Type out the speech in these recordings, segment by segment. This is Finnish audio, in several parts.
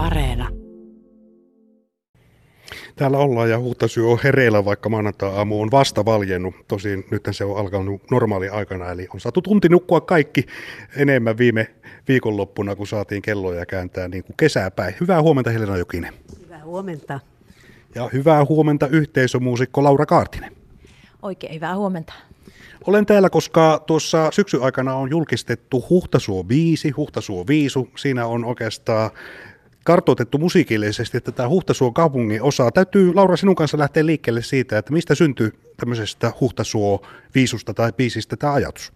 Areena. Täällä ollaan ja huhtasyy on hereillä, vaikka maanantai-aamu on vasta valjennut. Tosin nyt se on alkanut normaali aikana, eli on saatu tunti nukkua kaikki enemmän viime viikonloppuna, kun saatiin kelloja kääntää niin kuin kesäpäin. Hyvää huomenta Helena Jokinen. Hyvää huomenta. Ja hyvää huomenta yhteisömuusikko Laura Kaartinen. Oikein hyvää huomenta. Olen täällä, koska tuossa syksy aikana on julkistettu Huhtasuo 5, Huhtasuo viisu. Siinä on oikeastaan kartoitettu musiikillisesti tätä Huhtasuon kaupungin osaa. Täytyy Laura sinun kanssa lähteä liikkeelle siitä, että mistä syntyy tämmöisestä Huhtasuo viisusta tai biisistä tämä ajatus?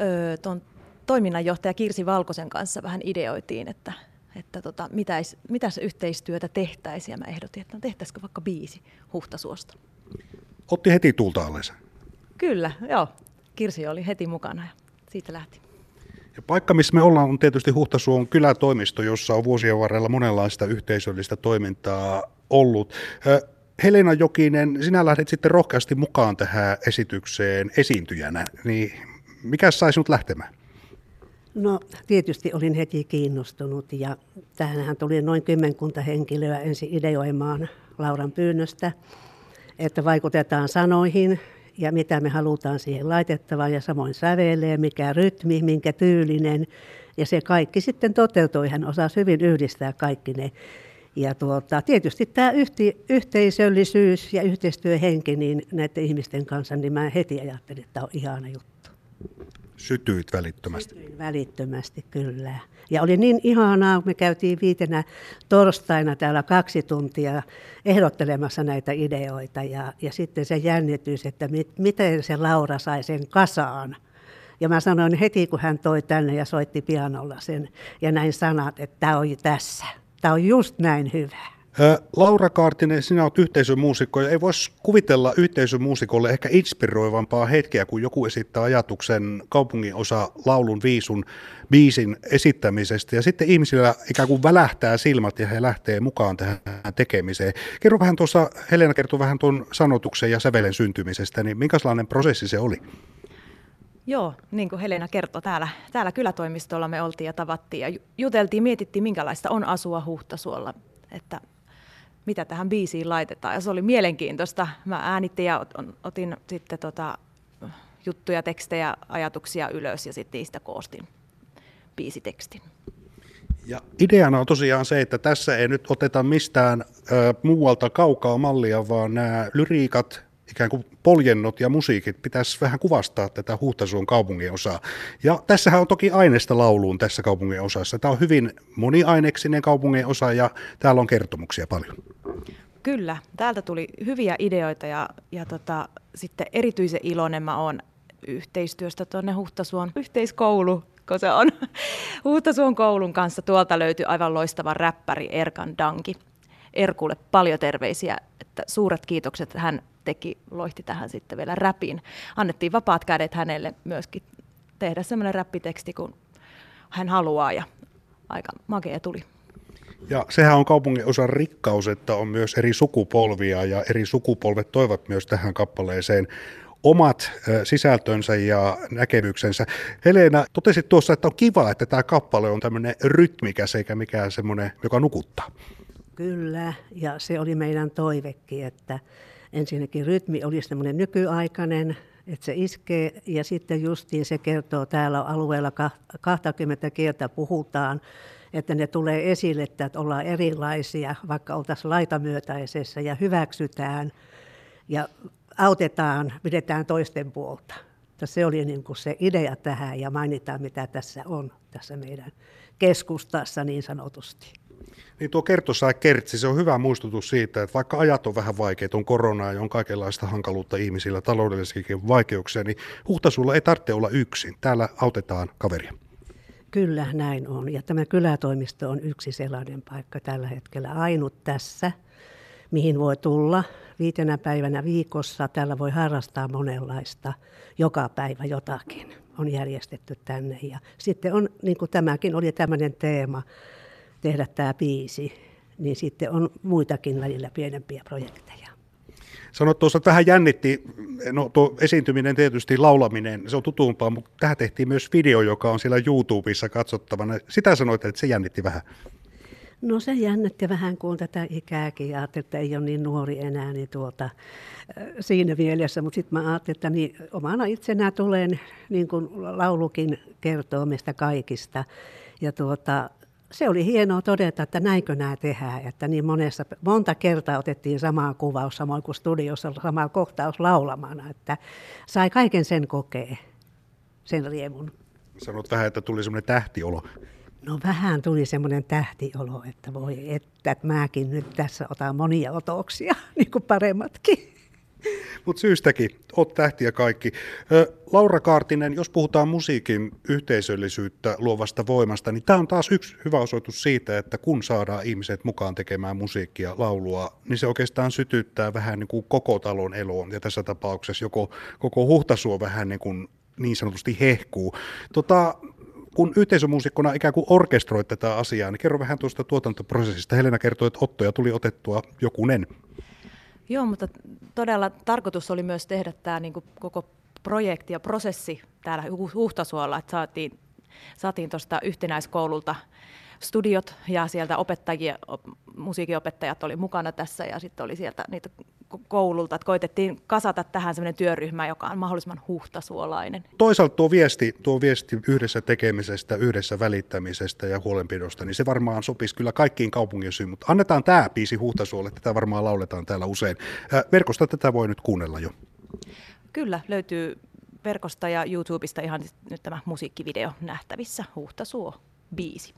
Öö, ton toiminnanjohtaja Kirsi Valkosen kanssa vähän ideoitiin, että, että tota, mitäis, mitäs yhteistyötä tehtäisiin ja mä ehdotin, että no tehtäisikö vaikka biisi Huhtasuosta. Otti heti tulta allensa. Kyllä, joo. Kirsi oli heti mukana ja siitä lähti. Ja paikka, missä me ollaan, on tietysti Huhtasuon kylätoimisto, jossa on vuosien varrella monenlaista yhteisöllistä toimintaa ollut. Helena Jokinen, sinä lähdet sitten rohkeasti mukaan tähän esitykseen esiintyjänä, niin mikä sai sinut lähtemään? No tietysti olin heti kiinnostunut ja tähänhän tuli noin kymmenkunta henkilöä ensin ideoimaan Lauran pyynnöstä, että vaikutetaan sanoihin ja mitä me halutaan siihen laitettavaan ja samoin sävelee, mikä rytmi, minkä tyylinen. Ja se kaikki sitten toteutui. Hän osasi hyvin yhdistää kaikki ne. Ja tuota, tietysti tämä yhte, yhteisöllisyys ja yhteistyöhenki niin näiden ihmisten kanssa, niin mä heti ajattelin, että tämä on ihana juttu. Sytyit välittömästi. Sytyin välittömästi, kyllä. Ja oli niin ihanaa, me käytiin viitenä torstaina täällä kaksi tuntia ehdottelemassa näitä ideoita. Ja, ja sitten se jännitys, että mit, miten se Laura sai sen kasaan. Ja mä sanoin heti, kun hän toi tänne ja soitti pianolla sen, ja näin sanat, että tämä on tässä. Tämä on just näin hyvä. Laura Kaartinen, sinä olet yhteisömuusikko ja ei voisi kuvitella yhteisömuusikolle ehkä inspiroivampaa hetkeä, kun joku esittää ajatuksen kaupungin osa laulun viisun biisin esittämisestä ja sitten ihmisillä ikään kuin välähtää silmät ja he lähtee mukaan tähän tekemiseen. Kerro vähän tuossa, Helena kertoi vähän tuon sanotuksen ja sävelen syntymisestä, niin minkälainen prosessi se oli? Joo, niin kuin Helena kertoi, täällä, täällä kylätoimistolla me oltiin ja tavattiin ja juteltiin, mietittiin minkälaista on asua Huhtasuolla, että mitä tähän biisiin laitetaan. Ja se oli mielenkiintoista. Mä äänittin ja otin sitten tota, juttuja, tekstejä, ajatuksia ylös ja sitten niistä koostin biisitekstin. Ja ideana on tosiaan se, että tässä ei nyt oteta mistään ö, muualta kaukaa mallia, vaan nämä lyriikat, ikään kuin poljennot ja musiikit pitäisi vähän kuvastaa tätä Huhtasuon kaupungin osaa. Ja tässähän on toki aineesta lauluun tässä kaupungin osassa. Tämä on hyvin moniaineksinen kaupungin osa ja täällä on kertomuksia paljon. Kyllä, täältä tuli hyviä ideoita ja, ja tota, sitten erityisen iloinen mä oon yhteistyöstä tuonne Huhtasuon yhteiskoulu, kun se on Huhtasuon koulun kanssa. Tuolta löytyi aivan loistava räppäri Erkan Danki. Erkulle paljon terveisiä, että suuret kiitokset, hän teki, loihti tähän sitten vielä räpin. Annettiin vapaat kädet hänelle myöskin tehdä semmoinen räppiteksti, kun hän haluaa ja aika makea tuli. Ja sehän on kaupungin osan rikkaus, että on myös eri sukupolvia ja eri sukupolvet toivat myös tähän kappaleeseen omat sisältönsä ja näkemyksensä. Helena, totesit tuossa, että on kiva, että tämä kappale on tämmöinen rytmikäs eikä mikään semmoinen, joka nukuttaa. Kyllä, ja se oli meidän toivekin, että ensinnäkin rytmi olisi semmoinen nykyaikainen, että se iskee ja sitten justiin se kertoo täällä alueella 20 kieltä puhutaan, että ne tulee esille, että ollaan erilaisia, vaikka oltaisiin laitamyötäisessä ja hyväksytään ja autetaan, pidetään toisten puolta. Se oli niin kuin se idea tähän ja mainitaan, mitä tässä on, tässä meidän keskustassa niin sanotusti. Niin tuo kertosaa kertsi, se on hyvä muistutus siitä, että vaikka ajat on vähän vaikeita, on koronaa ja on kaikenlaista hankaluutta ihmisillä, taloudellisiakin vaikeuksia, niin Huhtasulla ei tarvitse olla yksin. Täällä autetaan kaveria. Kyllä näin on. Ja tämä kylätoimisto on yksi sellainen paikka tällä hetkellä ainut tässä, mihin voi tulla viitenä päivänä viikossa. Täällä voi harrastaa monenlaista, joka päivä jotakin on järjestetty tänne. Ja sitten on, niin kuin tämäkin oli tämmöinen teema, tehdä tämä biisi, niin sitten on muitakin välillä pienempiä projekteja. Sanoit tuossa, että vähän jännitti, no tuo esiintyminen tietysti, laulaminen, se on tutumpaa, mutta tähän tehtiin myös video, joka on siellä YouTubessa katsottavana. Sitä sanoit, että se jännitti vähän. No se jännitti vähän kuin tätä ikääkin ja ajattelin, että ei ole niin nuori enää niin tuota, siinä mielessä, mutta sitten mä ajattelin, että niin, omana itsenä tulen, niin kuin laulukin kertoo meistä kaikista. Ja tuota, se oli hienoa todeta, että näinkö nämä tehdään, että niin monessa, monta kertaa otettiin sama kuvaus, samoin kuin studiossa sama kohtaus laulamana, että sai kaiken sen kokea, sen riemun. Sanot vähän, että tuli semmoinen tähtiolo. No vähän tuli semmoinen tähtiolo, että voi että, että mäkin nyt tässä otan monia otoksia, niin kuin paremmatkin. Mutta syystäkin, oot tähtiä kaikki. Laura Kaartinen, jos puhutaan musiikin yhteisöllisyyttä luovasta voimasta, niin tämä on taas yksi hyvä osoitus siitä, että kun saadaan ihmiset mukaan tekemään musiikkia, laulua, niin se oikeastaan sytyttää vähän niin kuin koko talon eloon. Ja tässä tapauksessa joko, koko huhtasuo vähän niin, kuin niin sanotusti hehkuu. Tota, kun yhteisömuusikkona ikään kuin orkestroit tätä asiaa, niin kerro vähän tuosta tuotantoprosessista. Helena kertoi, että Ottoja tuli otettua jokunen. Joo, mutta todella tarkoitus oli myös tehdä tämä niin koko projekti ja prosessi täällä Huhtasuolla, että saatiin, saatiin tuosta yhtenäiskoululta studiot ja sieltä opettajia, musiikinopettajat oli mukana tässä ja sitten oli sieltä niitä koululta, että koitettiin kasata tähän sellainen työryhmä, joka on mahdollisimman huhtasuolainen. Toisaalta tuo viesti, tuo viesti yhdessä tekemisestä, yhdessä välittämisestä ja huolenpidosta, niin se varmaan sopisi kyllä kaikkiin kaupungin syyn, mutta annetaan tämä biisi Huhtasuolle, tätä varmaan lauletaan täällä usein. Verkosta tätä voi nyt kuunnella jo. Kyllä, löytyy verkosta ja YouTubesta ihan nyt tämä musiikkivideo nähtävissä, Huhtasuo biisi.